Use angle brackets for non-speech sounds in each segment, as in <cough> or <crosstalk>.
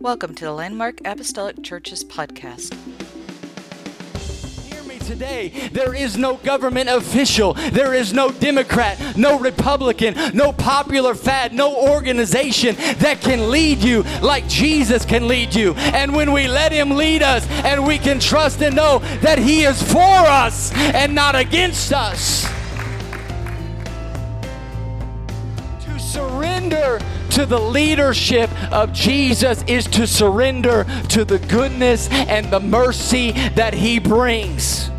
Welcome to the Landmark Apostolic Churches podcast. Hear me today. There is no government official. There is no Democrat, no Republican, no popular fad, no organization that can lead you like Jesus can lead you. And when we let Him lead us and we can trust and know that He is for us and not against us. To surrender to the leadership of Jesus is to surrender to the goodness and the mercy that He brings.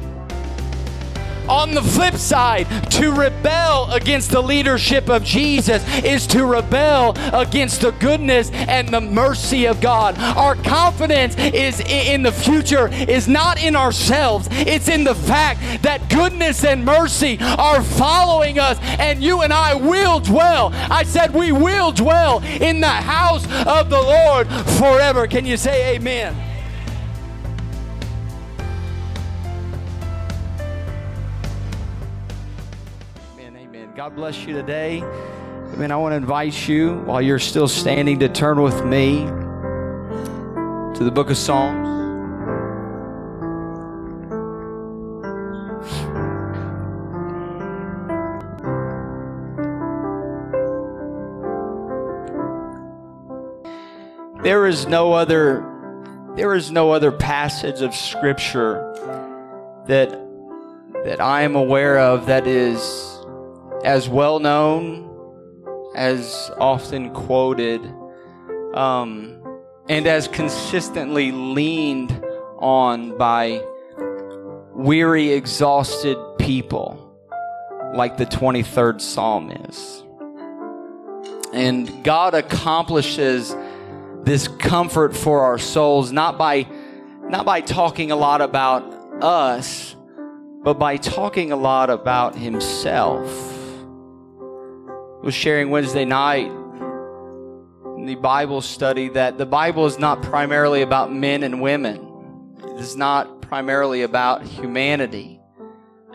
On the flip side, to rebel against the leadership of Jesus is to rebel against the goodness and the mercy of God. Our confidence is in the future is not in ourselves. It's in the fact that goodness and mercy are following us and you and I will dwell. I said we will dwell in the house of the Lord forever. Can you say amen? God bless you today. I mean, I want to invite you while you're still standing to turn with me to the book of Psalms. There is no other there is no other passage of scripture that that I am aware of that is as well known, as often quoted, um, and as consistently leaned on by weary, exhausted people, like the 23rd Psalm is. And God accomplishes this comfort for our souls not by not by talking a lot about us, but by talking a lot about himself was sharing Wednesday night in the Bible study that the Bible is not primarily about men and women. It is not primarily about humanity.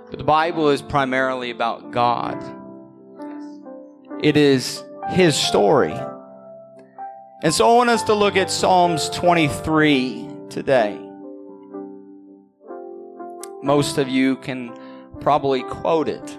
But the Bible is primarily about God. It is His story. And so I want us to look at Psalms 23 today. Most of you can probably quote it.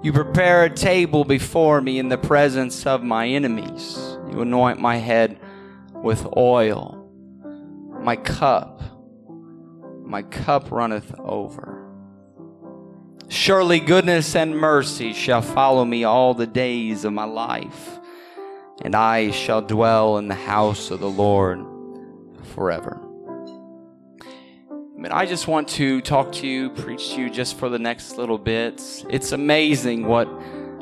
You prepare a table before me in the presence of my enemies. You anoint my head with oil. My cup, my cup runneth over. Surely goodness and mercy shall follow me all the days of my life, and I shall dwell in the house of the Lord forever. I I just want to talk to you, preach to you just for the next little bit. It's amazing what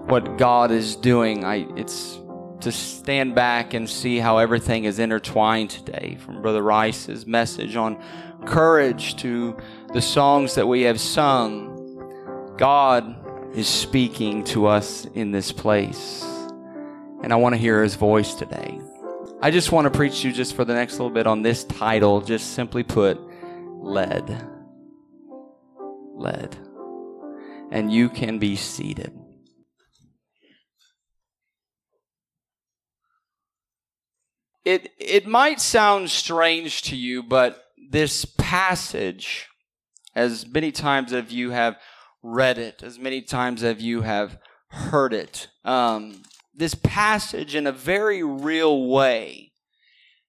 what God is doing. I it's to stand back and see how everything is intertwined today from Brother Rice's message on courage to the songs that we have sung. God is speaking to us in this place. And I want to hear his voice today. I just want to preach to you just for the next little bit on this title, just simply put, led. Led. And you can be seated. It, it might sound strange to you, but this passage, as many times as you have read it, as many times as you have heard it, um, this passage in a very real way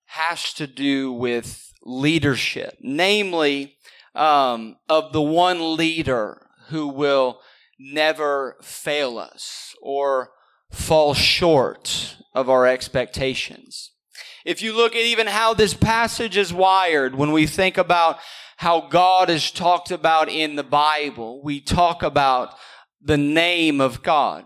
has to do with leadership, namely um, of the one leader who will never fail us or fall short of our expectations. If you look at even how this passage is wired, when we think about how God is talked about in the Bible, we talk about the name of God.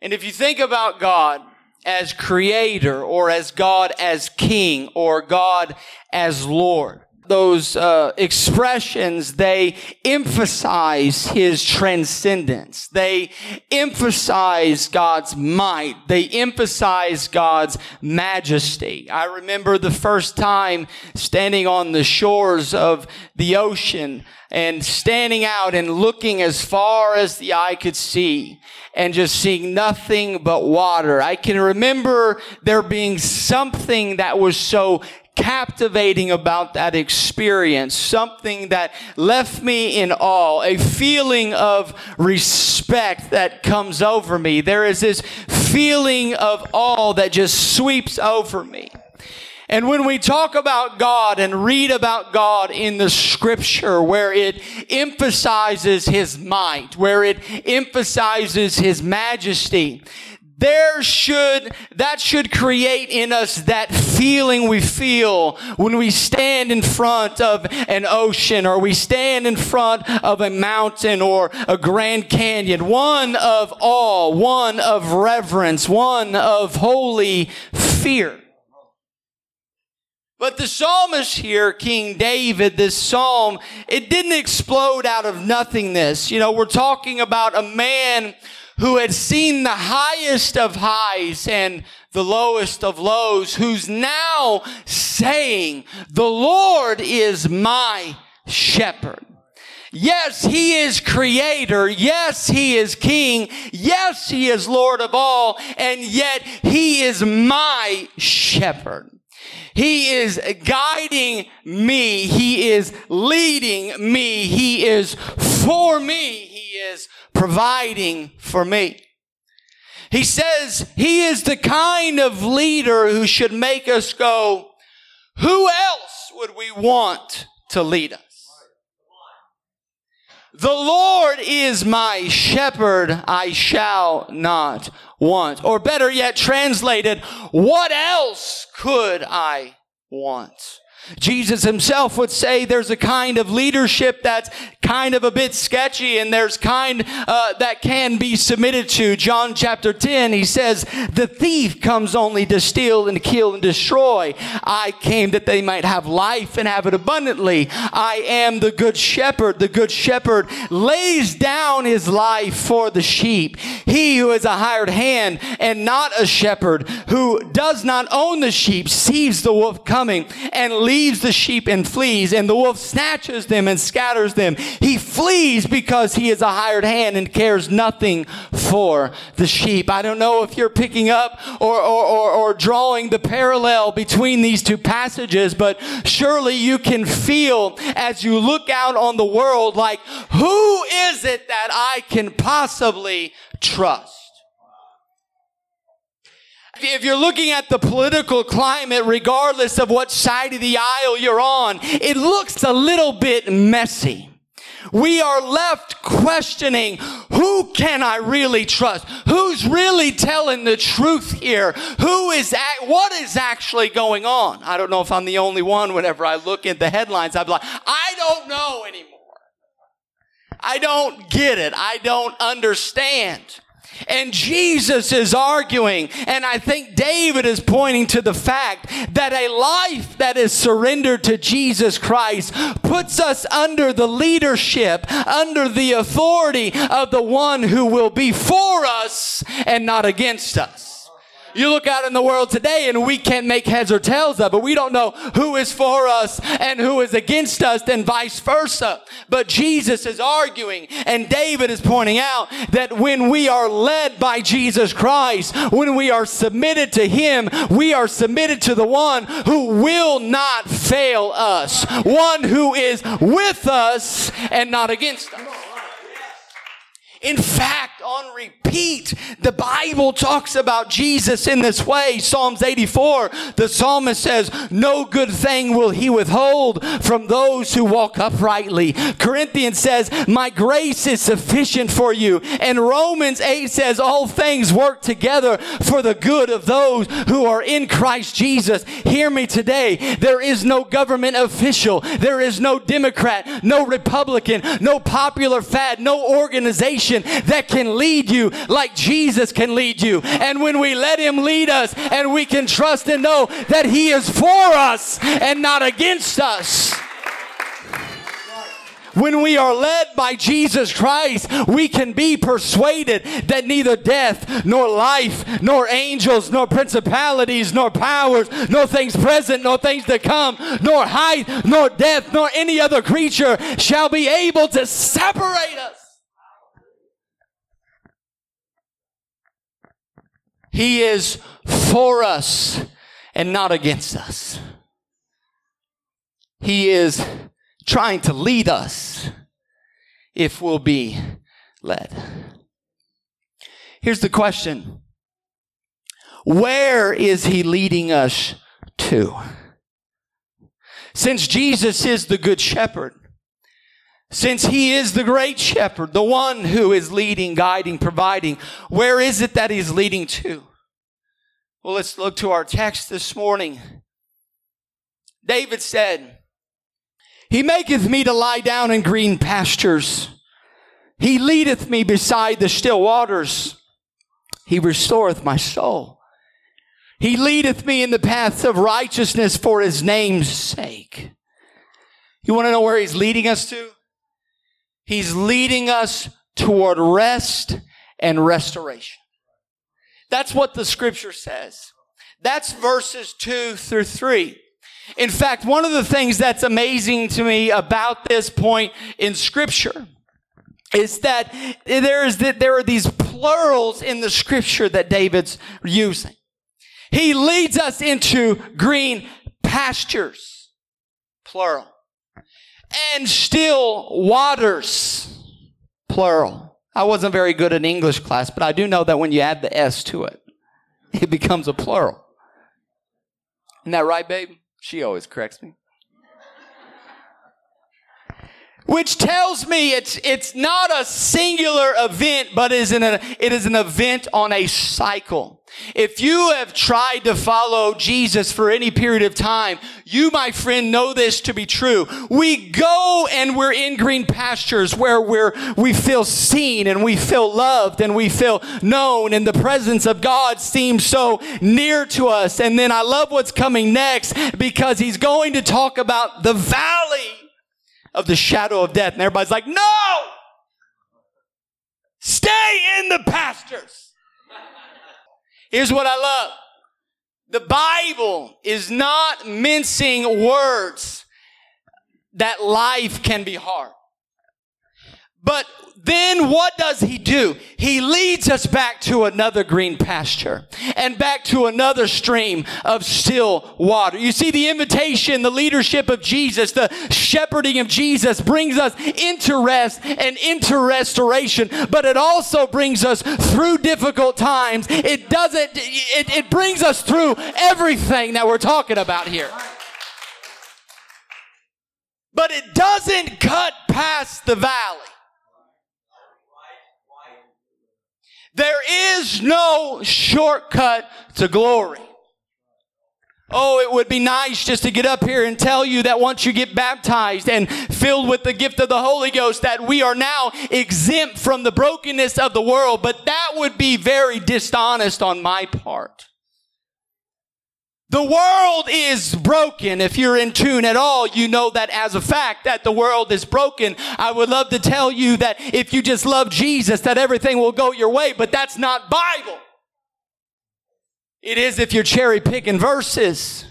And if you think about God, as creator or as God as king or God as Lord those uh, expressions, they emphasize his transcendence. They emphasize God's might. They emphasize God's majesty. I remember the first time standing on the shores of the ocean and standing out and looking as far as the eye could see and just seeing nothing but water. I can remember there being something that was so captivating about that experience, something that left me in awe, a feeling of respect that comes over me. There is this feeling of awe that just sweeps over me. And when we talk about God and read about God in the scripture where it emphasizes His might, where it emphasizes His majesty, there should, that should create in us that feeling we feel when we stand in front of an ocean or we stand in front of a mountain or a Grand Canyon. One of awe, one of reverence, one of holy fear. But the psalmist here, King David, this psalm, it didn't explode out of nothingness. You know, we're talking about a man who had seen the highest of highs and the lowest of lows, who's now saying, the Lord is my shepherd. Yes, he is creator. Yes, he is king. Yes, he is Lord of all. And yet he is my shepherd. He is guiding me. He is leading me. He is for me. He is providing for me. He says he is the kind of leader who should make us go, who else would we want to lead us? The Lord is my shepherd, I shall not want. Or better yet translated, what else could I want? Jesus himself would say there's a kind of leadership that's kind of a bit sketchy and there's kind uh, that can be submitted to. John chapter 10, he says, the thief comes only to steal and kill and destroy. I came that they might have life and have it abundantly. I am the good shepherd. The good shepherd lays down his life for the sheep. He who is a hired hand and not a shepherd, who does not own the sheep, sees the wolf coming and leaves the sheep and flees, and the wolf snatches them and scatters them. He flees because he is a hired hand and cares nothing for the sheep. I don't know if you're picking up or, or, or, or drawing the parallel between these two passages, but surely you can feel as you look out on the world like, who is it that I can possibly trust? If you're looking at the political climate, regardless of what side of the aisle you're on, it looks a little bit messy. We are left questioning, who can I really trust? Who's really telling the truth here? Who is, at, what is actually going on? I don't know if I'm the only one whenever I look at the headlines, I'm like, I don't know anymore. I don't get it. I don't understand. And Jesus is arguing, and I think David is pointing to the fact that a life that is surrendered to Jesus Christ puts us under the leadership, under the authority of the one who will be for us and not against us. You look out in the world today and we can't make heads or tails of it. We don't know who is for us and who is against us and vice versa. But Jesus is arguing and David is pointing out that when we are led by Jesus Christ, when we are submitted to Him, we are submitted to the one who will not fail us. One who is with us and not against us. In fact, on repeat, the Bible talks about Jesus in this way. Psalms 84, the psalmist says, No good thing will he withhold from those who walk uprightly. Corinthians says, My grace is sufficient for you. And Romans 8 says, All things work together for the good of those who are in Christ Jesus. Hear me today. There is no government official, there is no Democrat, no Republican, no popular fad, no organization that can can lead you like Jesus can lead you. And when we let Him lead us and we can trust and know that He is for us and not against us. When we are led by Jesus Christ, we can be persuaded that neither death, nor life, nor angels, nor principalities, nor powers, nor things present, nor things to come, nor height, nor depth, nor any other creature shall be able to separate us. He is for us and not against us. He is trying to lead us if we'll be led. Here's the question Where is he leading us to? Since Jesus is the good shepherd, since he is the great shepherd, the one who is leading, guiding, providing, where is it that he's leading to? Well, let's look to our text this morning. David said, he maketh me to lie down in green pastures. He leadeth me beside the still waters. He restoreth my soul. He leadeth me in the paths of righteousness for his name's sake. You want to know where he's leading us to? He's leading us toward rest and restoration. That's what the scripture says. That's verses two through three. In fact, one of the things that's amazing to me about this point in scripture is that there is that there are these plurals in the scripture that David's using. He leads us into green pastures, plural, and still waters, plural. I wasn't very good in English class, but I do know that when you add the S to it, <laughs> it becomes a plural. Isn't that right, babe? She always corrects me. Which tells me it's, it's not a singular event, but is an, it is an event on a cycle. If you have tried to follow Jesus for any period of time, you, my friend, know this to be true. We go and we're in green pastures where we're, we feel seen and we feel loved and we feel known and the presence of God seems so near to us. And then I love what's coming next because he's going to talk about the valley of the shadow of death. And everybody's like, no! Stay in the pastures. Here's what I love. The Bible is not mincing words that life can be hard. But then what does he do? He leads us back to another green pasture and back to another stream of still water. You see, the invitation, the leadership of Jesus, the shepherding of Jesus brings us into rest and into restoration, but it also brings us through difficult times. It doesn't, it, it brings us through everything that we're talking about here. But it doesn't cut past the valley. There is no shortcut to glory. Oh, it would be nice just to get up here and tell you that once you get baptized and filled with the gift of the Holy Ghost, that we are now exempt from the brokenness of the world, but that would be very dishonest on my part. The world is broken. If you're in tune at all, you know that as a fact that the world is broken. I would love to tell you that if you just love Jesus, that everything will go your way, but that's not Bible. It is if you're cherry picking verses.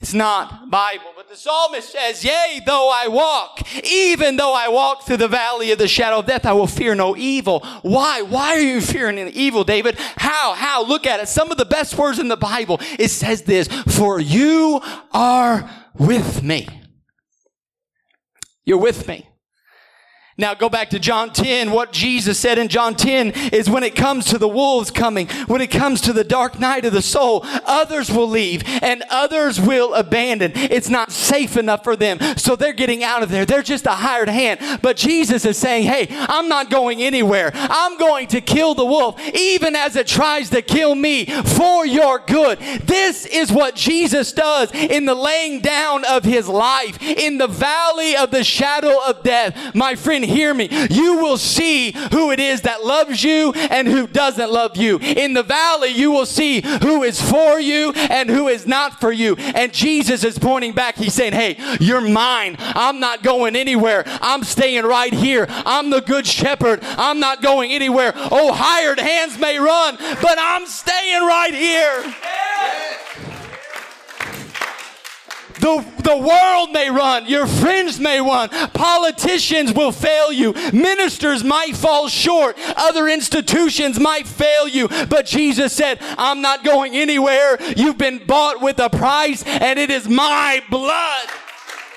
It's not Bible. The psalmist says, Yea, though I walk, even though I walk through the valley of the shadow of death, I will fear no evil. Why? Why are you fearing evil, David? How? How? Look at it. Some of the best words in the Bible. It says this, For you are with me. You're with me. Now go back to John 10. What Jesus said in John 10 is when it comes to the wolves coming, when it comes to the dark night of the soul, others will leave and others will abandon. It's not safe enough for them. So they're getting out of there. They're just a hired hand. But Jesus is saying, Hey, I'm not going anywhere. I'm going to kill the wolf, even as it tries to kill me for your good. This is what Jesus does in the laying down of his life in the valley of the shadow of death. My friend, hear me. You will see who it is that loves you and who doesn't love you. In the valley, you will see who is for you and who is not for you. And Jesus is pointing back. He's saying, Hey, you're mine. I'm not going anywhere. I'm staying right here. I'm the good shepherd. I'm not going anywhere. Oh, hired hands may run, but I'm staying right here. The, the world may run. Your friends may run. Politicians will fail you. Ministers might fall short. Other institutions might fail you. But Jesus said, I'm not going anywhere. You've been bought with a price and it is my blood.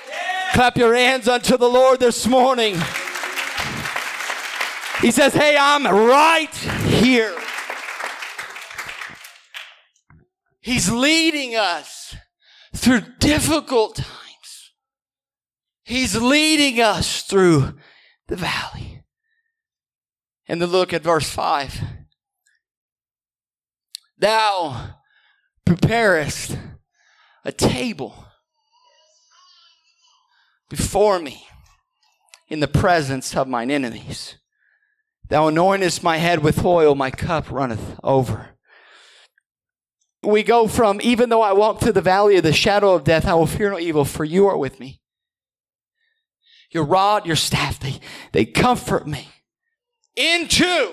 Yeah. Clap your hands unto the Lord this morning. He says, Hey, I'm right here. He's leading us through difficult times. He's leading us through the valley. And then look at verse 5. Thou preparest a table before me in the presence of mine enemies. Thou anointest my head with oil, my cup runneth over we go from, even though I walk through the valley of the shadow of death, I will fear no evil, for you are with me. Your rod, your staff, they, they comfort me. Into,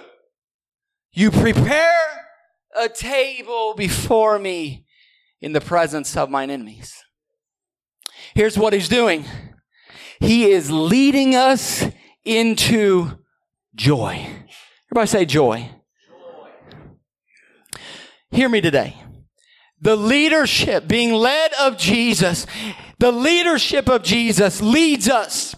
you prepare a table before me in the presence of mine enemies. Here's what he's doing. He is leading us into joy. Everybody say joy. joy. Hear me today the leadership, being led of Jesus, the leadership of Jesus leads us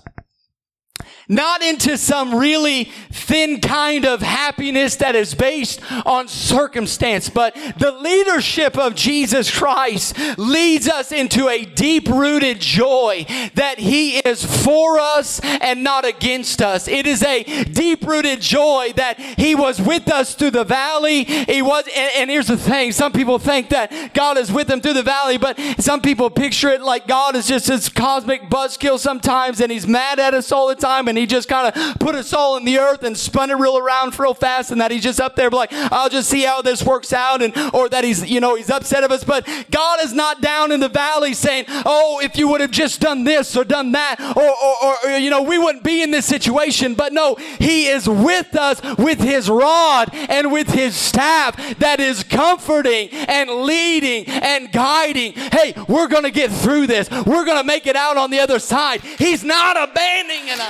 not into some really thin kind of happiness that is based on circumstance, but the leadership of Jesus Christ leads us into a deep rooted joy that He is for us and not against us. It is a deep rooted joy that He was with us through the valley. He was, and, and here's the thing some people think that God is with them through the valley, but some people picture it like God is just this cosmic buzzkill sometimes and He's mad at us all the time and and he just kind of put us all in the earth and spun it real around real fast and that he's just up there like, I'll just see how this works out and, or that he's, you know, he's upset of us. But God is not down in the valley saying, oh, if you would have just done this or done that or, or, or, you know, we wouldn't be in this situation. But no, he is with us with his rod and with his staff that is comforting and leading and guiding. Hey, we're going to get through this. We're going to make it out on the other side. He's not abandoning us.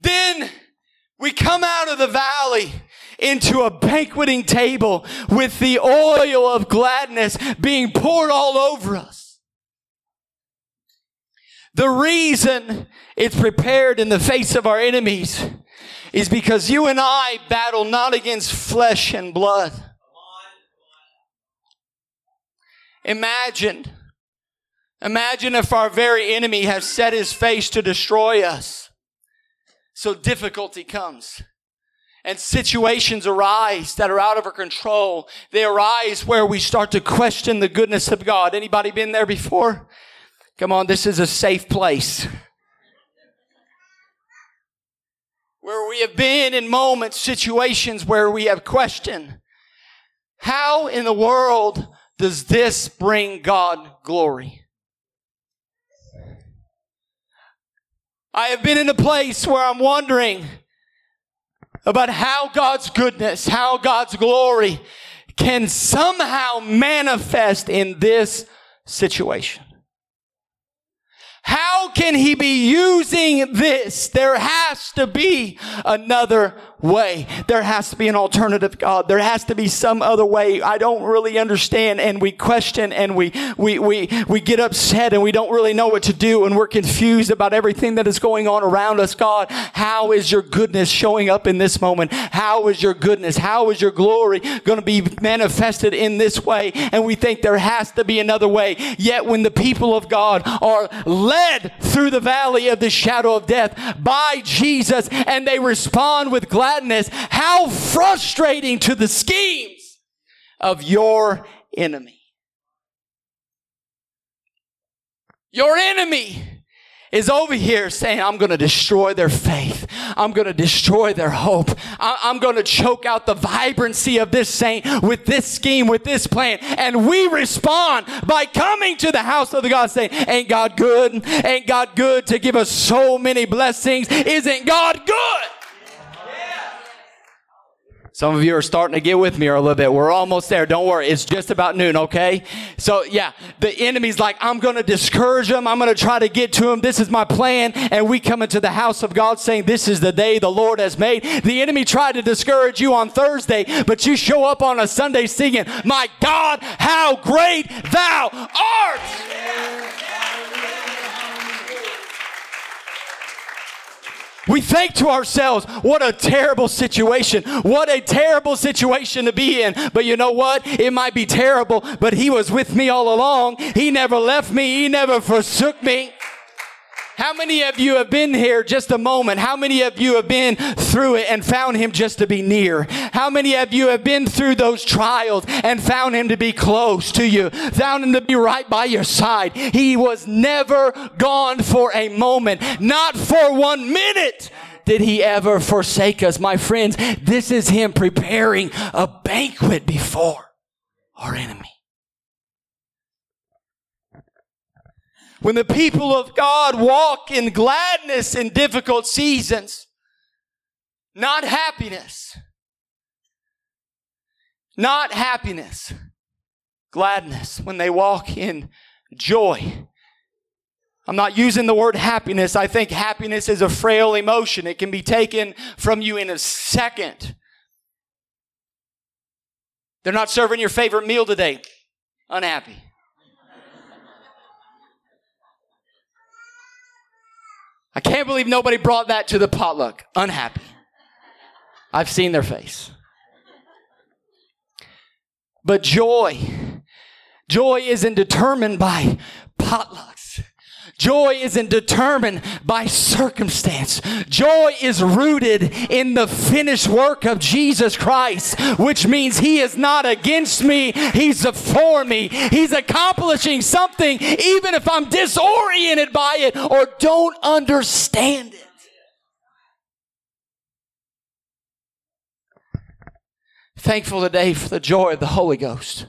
Then we come out of the valley into a banqueting table with the oil of gladness being poured all over us. The reason it's prepared in the face of our enemies is because you and I battle not against flesh and blood. Imagine Imagine if our very enemy has set his face to destroy us. So difficulty comes and situations arise that are out of our control. They arise where we start to question the goodness of God. Anybody been there before? Come on, this is a safe place. Where we have been in moments, situations where we have questioned, how in the world does this bring God glory? I have been in a place where I'm wondering about how God's goodness, how God's glory can somehow manifest in this situation. How can he be using this? There has to be another way. There has to be an alternative God. There has to be some other way. I don't really understand and we question and we, we, we, we get upset and we don't really know what to do and we're confused about everything that is going on around us. God, how is your goodness showing up in this moment? How is your goodness? How is your glory going to be manifested in this way? And we think there has to be another way. Yet when the people of God are led through the valley of the shadow of death by Jesus and they respond with gladness how frustrating to the schemes of your enemy. Your enemy is over here saying, I'm going to destroy their faith. I'm going to destroy their hope. I- am going to choke out the vibrancy of this saint with this scheme, with this plan. And we respond by coming to the house of the God saying, ain't God good? Ain't God good to give us so many blessings? Isn't God good? Some of you are starting to get with me a little bit. We're almost there. Don't worry. It's just about noon, okay? So yeah, the enemy's like, I'm going to discourage them. I'm going to try to get to them. This is my plan. And we come into the house of God saying, this is the day the Lord has made. The enemy tried to discourage you on Thursday, but you show up on a Sunday singing, my God, how great thou art. We think to ourselves, what a terrible situation. What a terrible situation to be in. But you know what? It might be terrible, but He was with me all along. He never left me. He never forsook me. How many of you have been here just a moment? How many of you have been through it and found him just to be near? How many of you have been through those trials and found him to be close to you? Found him to be right by your side. He was never gone for a moment, not for one minute did he ever forsake us. My friends, this is him preparing a banquet before our enemy. When the people of God walk in gladness in difficult seasons, not happiness, not happiness, gladness, when they walk in joy. I'm not using the word happiness. I think happiness is a frail emotion. It can be taken from you in a second. They're not serving your favorite meal today. Unhappy. I can't believe nobody brought that to the potluck. Unhappy. I've seen their face. But joy, joy isn't determined by potluck. Joy isn't determined by circumstance. Joy is rooted in the finished work of Jesus Christ, which means He is not against me. He's for me. He's accomplishing something even if I'm disoriented by it or don't understand it. Thankful today for the joy of the Holy Ghost.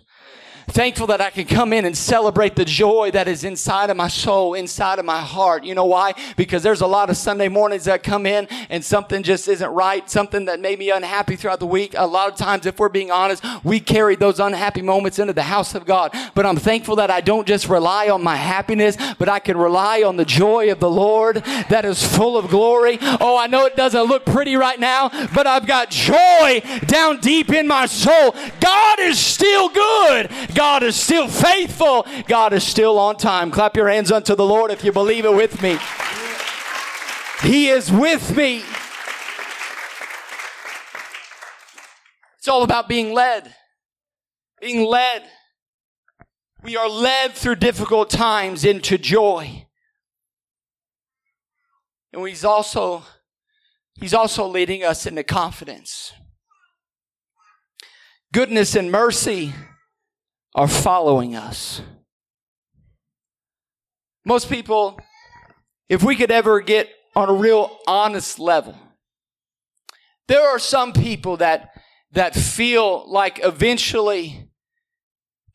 Thankful that I can come in and celebrate the joy that is inside of my soul, inside of my heart. You know why? Because there's a lot of Sunday mornings that come in and something just isn't right, something that made me unhappy throughout the week. A lot of times, if we're being honest, we carry those unhappy moments into the house of God. But I'm thankful that I don't just rely on my happiness, but I can rely on the joy of the Lord that is full of glory. Oh, I know it doesn't look pretty right now, but I've got joy down deep in my soul. God is still good. God is still faithful. God is still on time. Clap your hands unto the Lord if you believe it with me. He is with me. It's all about being led. Being led. We are led through difficult times into joy. And he's also he's also leading us into confidence. Goodness and mercy are following us. Most people, if we could ever get on a real honest level, there are some people that that feel like eventually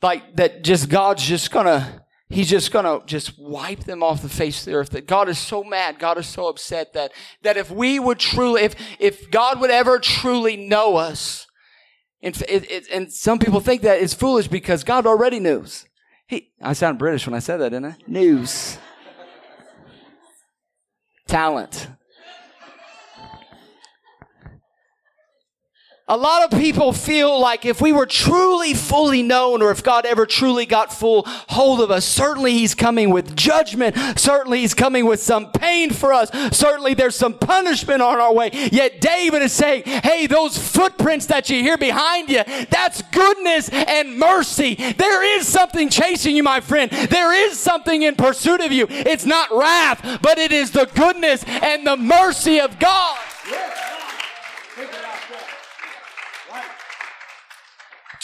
like that just God's just gonna He's just gonna just wipe them off the face of the earth. That God is so mad, God is so upset that that if we would truly, if if God would ever truly know us, and, it, it, and some people think that it's foolish because God already knows. He, I sound British when I said that, didn't I? News. Talent. A lot of people feel like if we were truly fully known or if God ever truly got full hold of us, certainly He's coming with judgment. Certainly He's coming with some pain for us. Certainly there's some punishment on our way. Yet David is saying, hey, those footprints that you hear behind you, that's goodness and mercy. There is something chasing you, my friend. There is something in pursuit of you. It's not wrath, but it is the goodness and the mercy of God.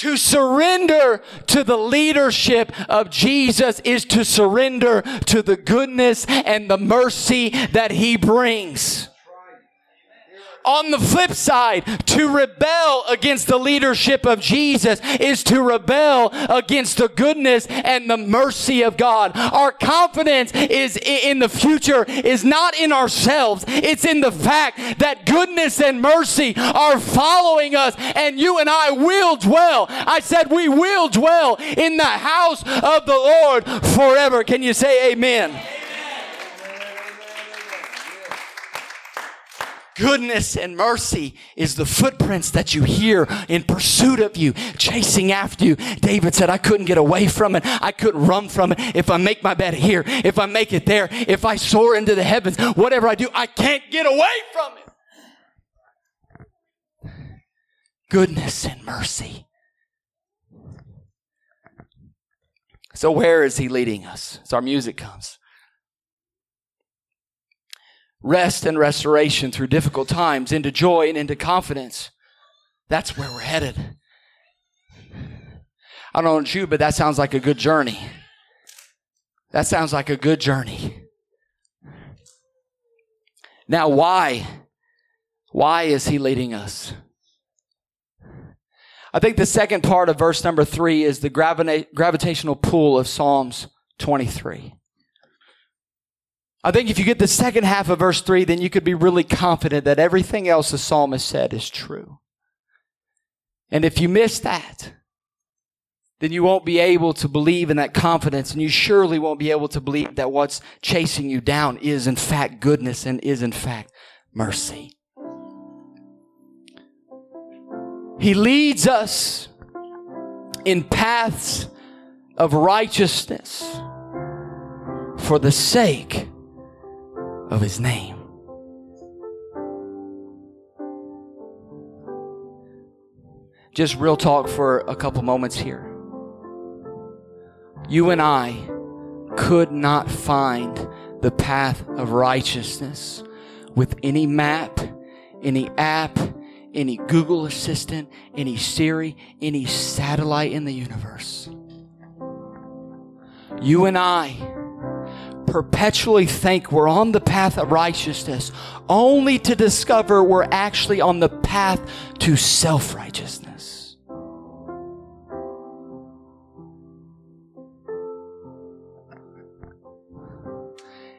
To surrender to the leadership of Jesus is to surrender to the goodness and the mercy that he brings on the flip side, to rebel against the leadership of Jesus is to rebel against the goodness and the mercy of God. Our confidence is in the future is not in ourselves. It's in the fact that goodness and mercy are following us and you and I will dwell. I said we will dwell in the house of the Lord forever. Can you say amen? amen. Goodness and mercy is the footprints that you hear in pursuit of you, chasing after you. David said, I couldn't get away from it. I couldn't run from it. If I make my bed here, if I make it there, if I soar into the heavens, whatever I do, I can't get away from it. Goodness and mercy. So, where is he leading us as our music comes? Rest and restoration through difficult times, into joy and into confidence. That's where we're headed. I don't know about you, but that sounds like a good journey. That sounds like a good journey. Now, why? Why is he leading us? I think the second part of verse number three is the gravitational pull of Psalms 23. I think if you get the second half of verse 3, then you could be really confident that everything else the psalmist said is true. And if you miss that, then you won't be able to believe in that confidence, and you surely won't be able to believe that what's chasing you down is in fact goodness and is in fact mercy. He leads us in paths of righteousness for the sake of his name. Just real talk for a couple moments here. You and I could not find the path of righteousness with any map, any app, any Google Assistant, any Siri, any satellite in the universe. You and I perpetually think we're on the path of righteousness only to discover we're actually on the path to self righteousness.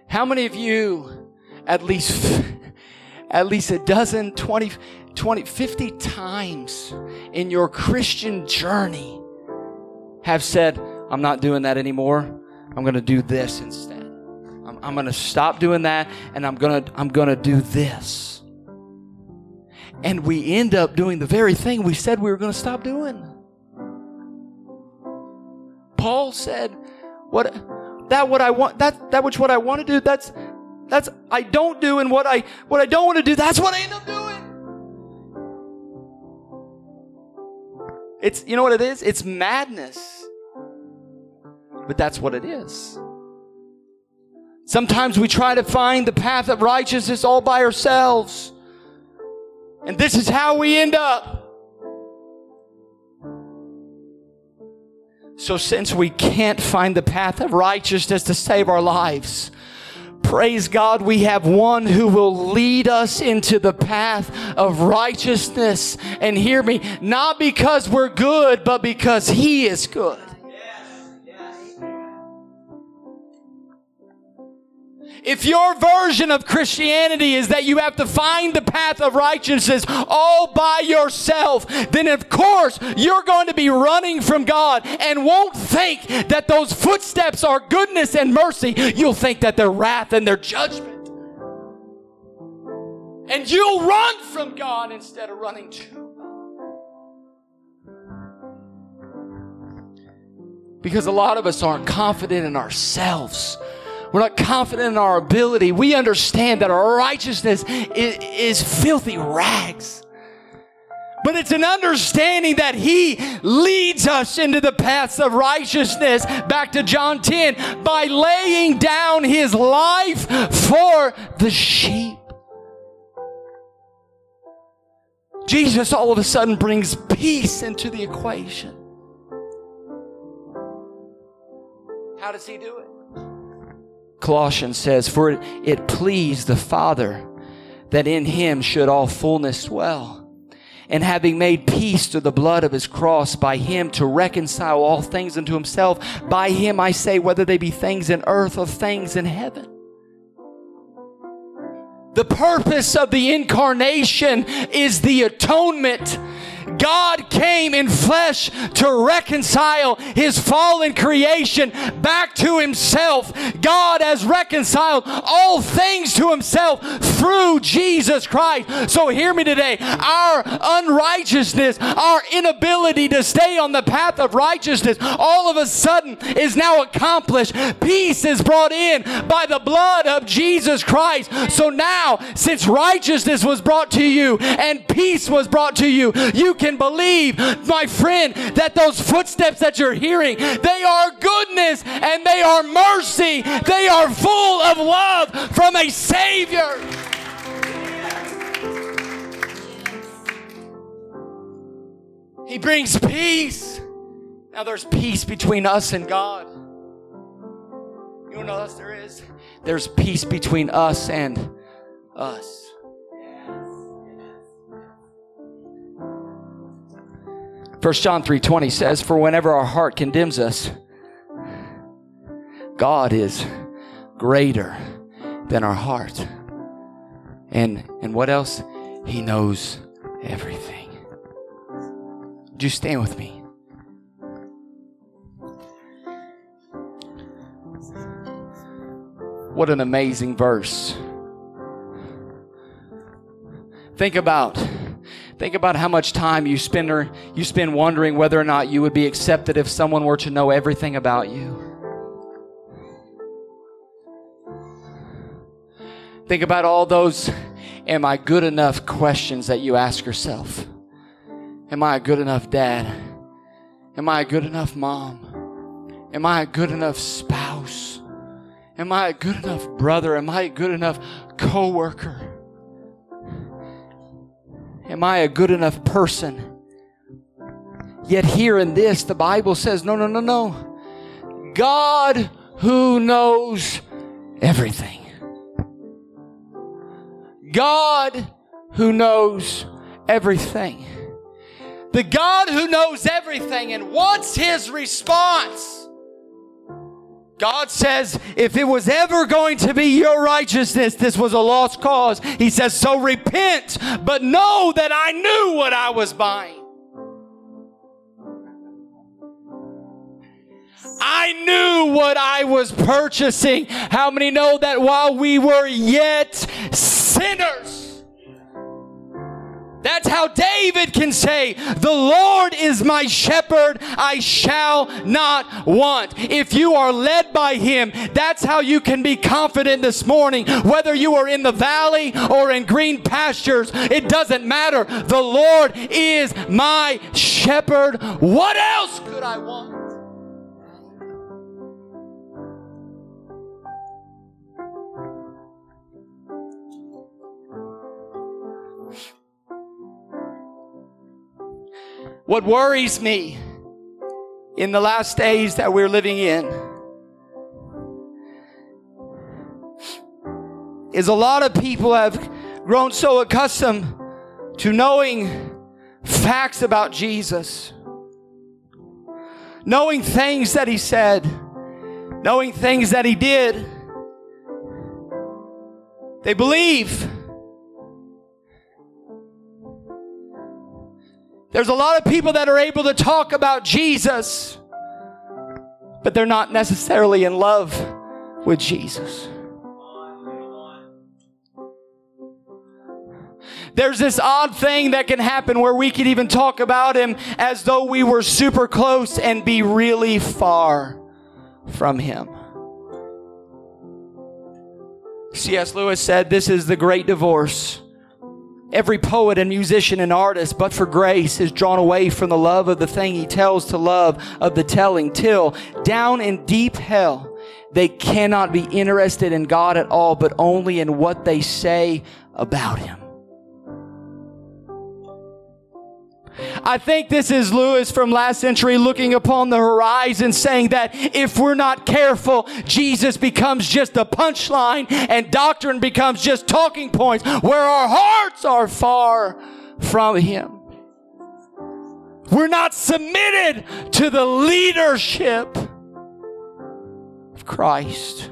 How many of you, at least, <laughs> at least a dozen, 20, 20, 50 times in your Christian journey have said, I'm not doing that anymore. I'm going to do this instead. I'm going to stop doing that and I'm going to I'm going to do this. And we end up doing the very thing we said we were going to stop doing. Paul said, "What that what I want that that which what I want to do that's that's I don't do and what I what I don't want to do that's what I end up doing." It's you know what it is? It's madness. But that's what it is. Sometimes we try to find the path of righteousness all by ourselves. And this is how we end up. So, since we can't find the path of righteousness to save our lives, praise God, we have one who will lead us into the path of righteousness. And hear me, not because we're good, but because He is good. If your version of Christianity is that you have to find the path of righteousness all by yourself, then of course you're going to be running from God and won't think that those footsteps are goodness and mercy. You'll think that they're wrath and their judgment. And you'll run from God instead of running to God. Because a lot of us aren't confident in ourselves. We're not confident in our ability. We understand that our righteousness is, is filthy rags. But it's an understanding that He leads us into the paths of righteousness. Back to John 10 by laying down His life for the sheep. Jesus all of a sudden brings peace into the equation. How does he do it? Colossians says, For it, pleased the Father that in him should all fullness dwell. And having made peace through the blood of his cross, by him to reconcile all things unto himself, by him I say, whether they be things in earth or things in heaven. The purpose of the incarnation is the atonement God came in flesh to reconcile his fallen creation back to himself. God has reconciled all things to himself through Jesus Christ. So hear me today. Our unrighteousness, our inability to stay on the path of righteousness, all of a sudden is now accomplished. Peace is brought in by the blood of Jesus Christ. So now, since righteousness was brought to you and peace was brought to you, you can believe, my friend, that those footsteps that you're hearing, they are goodness and they are mercy. They are full of love from a Savior. He brings peace. Now there's peace between us and God. You know what else there is? There's peace between us and us. 1 John 3:20 says, "For whenever our heart condemns us, God is greater than our heart." And and what else? He knows everything. Would you stand with me? What an amazing verse. Think about Think about how much time you spend or you spend wondering whether or not you would be accepted if someone were to know everything about you. Think about all those am I good enough questions that you ask yourself. Am I a good enough dad? Am I a good enough mom? Am I a good enough spouse? Am I a good enough brother? Am I a good enough coworker? Am I a good enough person? Yet here in this, the Bible says, no, no, no, no. God who knows everything. God who knows everything. The God who knows everything. And what's his response? God says, if it was ever going to be your righteousness, this was a lost cause. He says, so repent, but know that I knew what I was buying. I knew what I was purchasing. How many know that while we were yet sinners, that's how David can say, The Lord is my shepherd, I shall not want. If you are led by Him, that's how you can be confident this morning. Whether you are in the valley or in green pastures, it doesn't matter. The Lord is my shepherd. What else could I want? What worries me in the last days that we're living in is a lot of people have grown so accustomed to knowing facts about Jesus, knowing things that he said, knowing things that he did. They believe There's a lot of people that are able to talk about Jesus, but they're not necessarily in love with Jesus. There's this odd thing that can happen where we can even talk about him as though we were super close and be really far from him. C.S. Lewis said, This is the great divorce Every poet and musician and artist, but for grace, is drawn away from the love of the thing he tells to love of the telling, till down in deep hell, they cannot be interested in God at all, but only in what they say about him. I think this is Lewis from last century looking upon the horizon saying that if we're not careful, Jesus becomes just a punchline and doctrine becomes just talking points where our hearts are far from Him. We're not submitted to the leadership of Christ.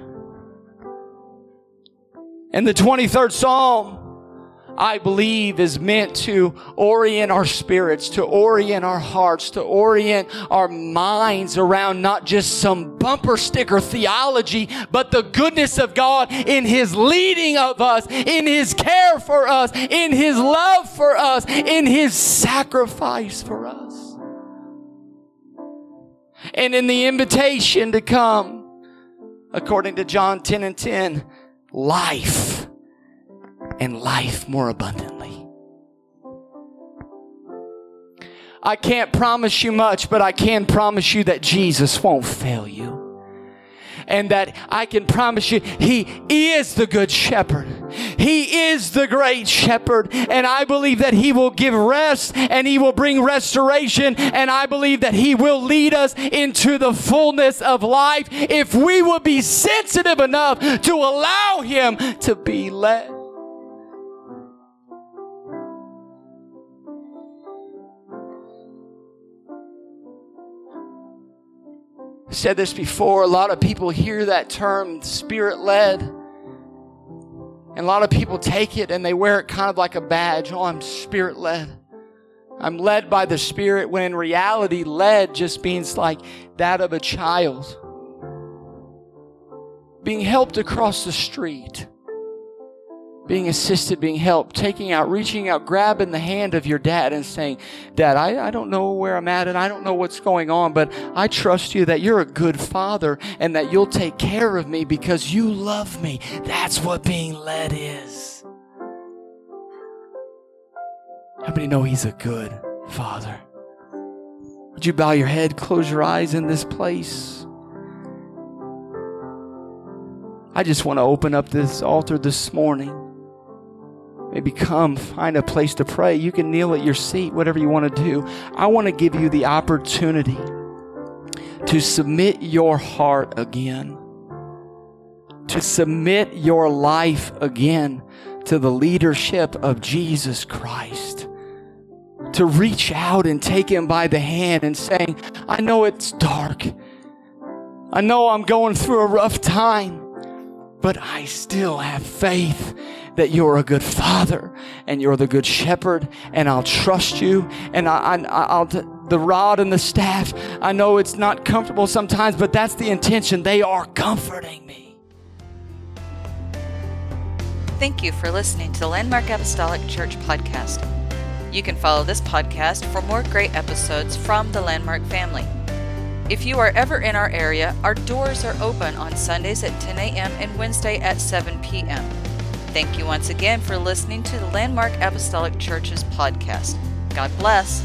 In the 23rd Psalm, I believe, is meant to orient our spirits, to orient our hearts, to orient our minds around not just some bumper sticker theology, but the goodness of God in His leading of us, in His care for us, in His love for us, in His sacrifice for us. And in the invitation to come, according to John 10 and 10, life and life more abundantly. I can't promise you much, but I can promise you that Jesus won't fail you and that I can promise you, He is the good shepherd. He is the great shepherd. And I believe that He will give rest and He will bring restoration. And I believe that He will lead us into the fullness of life if we will be sensitive enough to allow Him to be led. Said this before. A lot of people hear that term, spirit led. And a lot of people take it and they wear it kind of like a badge. Oh, I'm spirit led. I'm led by the Spirit, when in reality, led just means like that of a child being helped across the street being assisted, being helped, taking out, reaching out, grabbing the hand of your dad and saying, Dad, I, I don't know where I'm at and I don't know what's going on, but I trust you that you're a good father and that you'll take care of me because you love me. That's what being led is. How many know He's a good father? Would you bow your head, close your eyes in this place? I just want to open up this altar this morning. Maybe come find a place to pray. You can kneel at your seat, whatever you want to do. I want to give you the opportunity to submit your heart again, to submit your life again to the leadership of Jesus Christ, to reach out and take him by the hand and saying, I know it's dark. I know I'm going through a rough time, but I still have faith that you're a good father and you're the good shepherd and I'll trust you and I, I, will the rod and the staff. I know it's not comfortable sometimes, but that's the intention. They are comforting me. Thank you for listening to the Landmark Apostolic Church podcast. You can follow this podcast for more great episodes from the Landmark family. If you are ever in our area, our doors are open on Sundays at 10 a.m. and Wednesday at 7 p.m. Thank you once again for listening to the Landmark Apostolic Church's podcast. God bless.